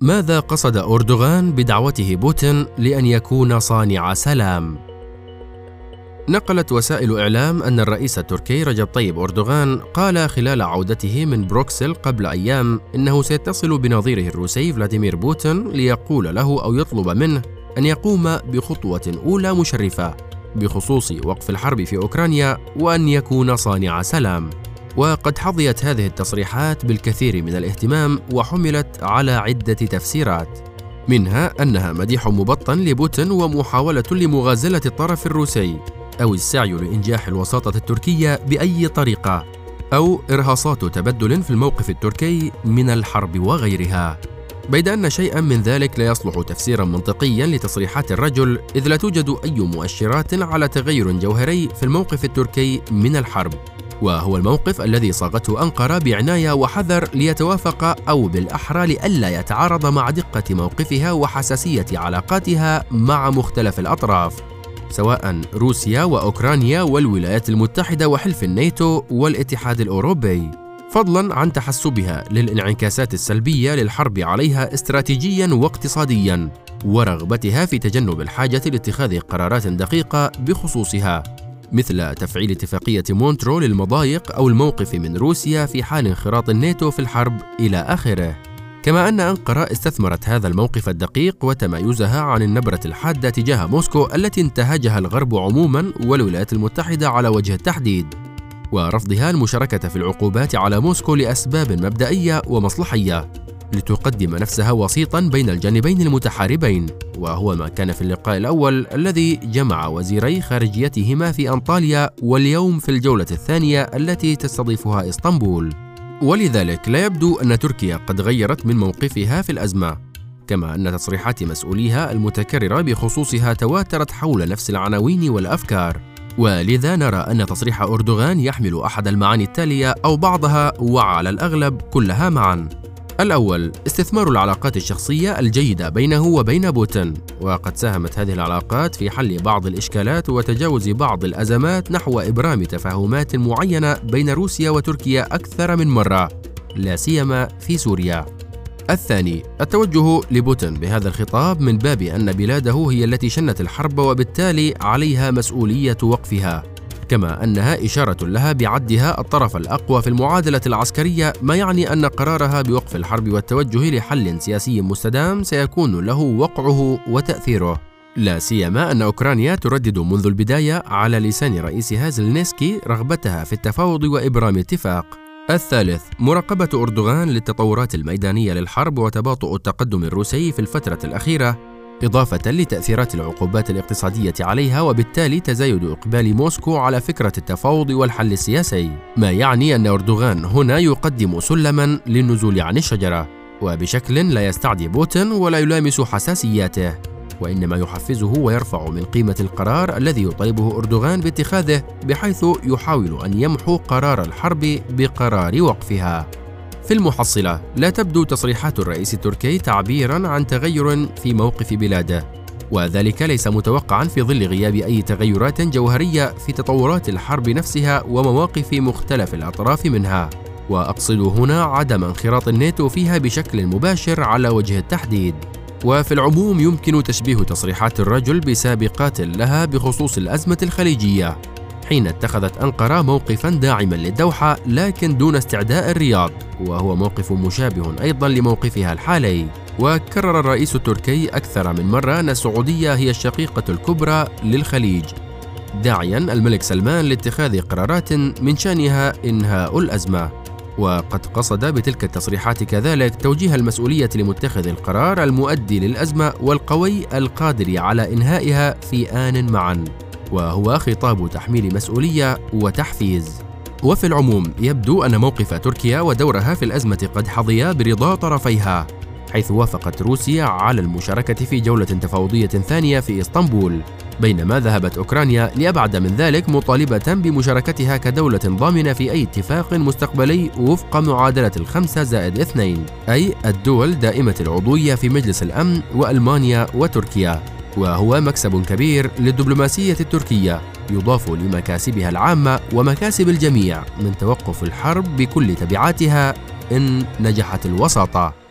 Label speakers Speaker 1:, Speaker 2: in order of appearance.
Speaker 1: ماذا قصد أردوغان بدعوته بوتين لأن يكون صانع سلام؟ نقلت وسائل إعلام أن الرئيس التركي رجب طيب أردوغان قال خلال عودته من بروكسل قبل أيام إنه سيتصل بنظيره الروسي فلاديمير بوتين ليقول له أو يطلب منه أن يقوم بخطوة أولى مشرفة بخصوص وقف الحرب في أوكرانيا وأن يكون صانع سلام وقد حظيت هذه التصريحات بالكثير من الاهتمام وحملت على عدة تفسيرات منها أنها مديح مبطن لبوتين ومحاولة لمغازلة الطرف الروسي أو السعي لإنجاح الوساطة التركية بأي طريقة أو إرهاصات تبدل في الموقف التركي من الحرب وغيرها. بيد أن شيئا من ذلك لا يصلح تفسيرا منطقيا لتصريحات الرجل إذ لا توجد أي مؤشرات على تغير جوهري في الموقف التركي من الحرب. وهو الموقف الذي صاغته أنقرة بعناية وحذر ليتوافق أو بالأحرى لئلا يتعارض مع دقة موقفها وحساسية علاقاتها مع مختلف الأطراف سواء روسيا وأوكرانيا والولايات المتحدة وحلف الناتو والاتحاد الأوروبي. فضلا عن تحسبها للانعكاسات السلبية للحرب عليها استراتيجيا واقتصاديا ورغبتها في تجنب الحاجة لاتخاذ قرارات دقيقة بخصوصها. مثل تفعيل اتفاقية مونترو للمضايق أو الموقف من روسيا في حال انخراط الناتو في الحرب إلى آخره. كما أن أنقرة استثمرت هذا الموقف الدقيق وتمايزها عن النبرة الحادة تجاه موسكو التي انتهجها الغرب عموما والولايات المتحدة على وجه التحديد. ورفضها المشاركة في العقوبات على موسكو لأسباب مبدئية ومصلحية. لتقدم نفسها وسيطا بين الجانبين المتحاربين وهو ما كان في اللقاء الأول الذي جمع وزيري خارجيتهما في أنطاليا واليوم في الجولة الثانية التي تستضيفها إسطنبول. ولذلك لا يبدو أن تركيا قد غيرت من موقفها في الأزمة كما أن تصريحات مسؤوليها المتكررة بخصوصها تواترت حول نفس العناوين والأفكار. ولذا نرى أن تصريح أردوغان يحمل أحد المعاني التالية أو بعضها وعلى الأغلب كلها معا. الأول استثمار العلاقات الشخصية الجيدة بينه وبين بوتين. وقد ساهمت هذه العلاقات في حل بعض الإشكالات وتجاوز بعض الأزمات نحو إبرام تفاهمات معينة بين روسيا وتركيا أكثر من مرة لا سيما في سوريا. الثاني التوجه لبوتين بهذا الخطاب من باب أن بلاده هي التي شنت الحرب وبالتالي عليها مسؤولية وقفها. كما أنها إشارة لها بعدها الطرف الأقوى في المعادلة العسكرية ما يعني أن قرارها بوقف الحرب والتوجه لحل سياسي مستدام سيكون له وقعه وتأثيره. لا سيما أن أوكرانيا تردد منذ البداية على لسان رئيسها زلنسكي رغبتها في التفاوض وإبرام اتفاق. الثالث مراقبة أردوغان للتطورات الميدانية للحرب وتباطؤ التقدم الروسي في الفترة الأخيرة. إضافة لتأثيرات العقوبات الاقتصادية عليها وبالتالي تزايد إقبال موسكو على فكرة التفاوض والحل السياسي، ما يعني أن أردوغان هنا يقدم سلما للنزول عن الشجرة، وبشكل لا يستعدي بوتين ولا يلامس حساسياته، وإنما يحفزه ويرفع من قيمة القرار الذي يطالبه أردوغان باتخاذه بحيث يحاول أن يمحو قرار الحرب بقرار وقفها. في المحصلة. لا تبدو تصريحات الرئيس التركي تعبيرا عن تغير في موقف بلاده وذلك ليس متوقعا في ظل غياب أي تغيرات جوهرية في تطورات الحرب نفسها ومواقف مختلف الأطراف منها. وأقصد هنا عدم انخراط الناتو فيها بشكل مباشر على وجه التحديد. وفي العموم يمكن تشبيه تصريحات الرجل بسابقات لها بخصوص الأزمة الخليجية. حين اتخذت أنقرة موقفا داعما للدوحة لكن دون استعداء الرياض وهو موقف مشابه أيضا لموقفها الحالي. وكرر الرئيس التركي أكثر من مرة أن السعودية هي الشقيقة الكبرى للخليج. داعيا الملك سلمان لاتخاذ قرارات من شأنها إنهاء الأزمة. وقد قصد بتلك التصريحات كذلك توجيه المسؤولية لمتخذ القرار المؤدي للأزمة والقوي القادر على إنهائها في آن معا. وهو خطاب تحميل مسؤولية وتحفيز. وفي العموم يبدو أن موقف تركيا ودورها في الأزمة قد حظيا برضا طرفيها حيث وافقت روسيا على المشاركة في جولة تفاوضية ثانية في إسطنبول بينما ذهبت أوكرانيا لأبعد من ذلك مطالبة بمشاركتها كدولة ضامنة في أي اتفاق مستقبلي وفق معادلة الخمسة زائد اثنين أي الدول دائمة العضوية في مجلس الأمن وألمانيا وتركيا. وهو مكسب كبير للدبلوماسية التركية يضاف لمكاسبها العامة ومكاسب الجميع من توقف الحرب بكل تبعاتها إن نجحت الوساطة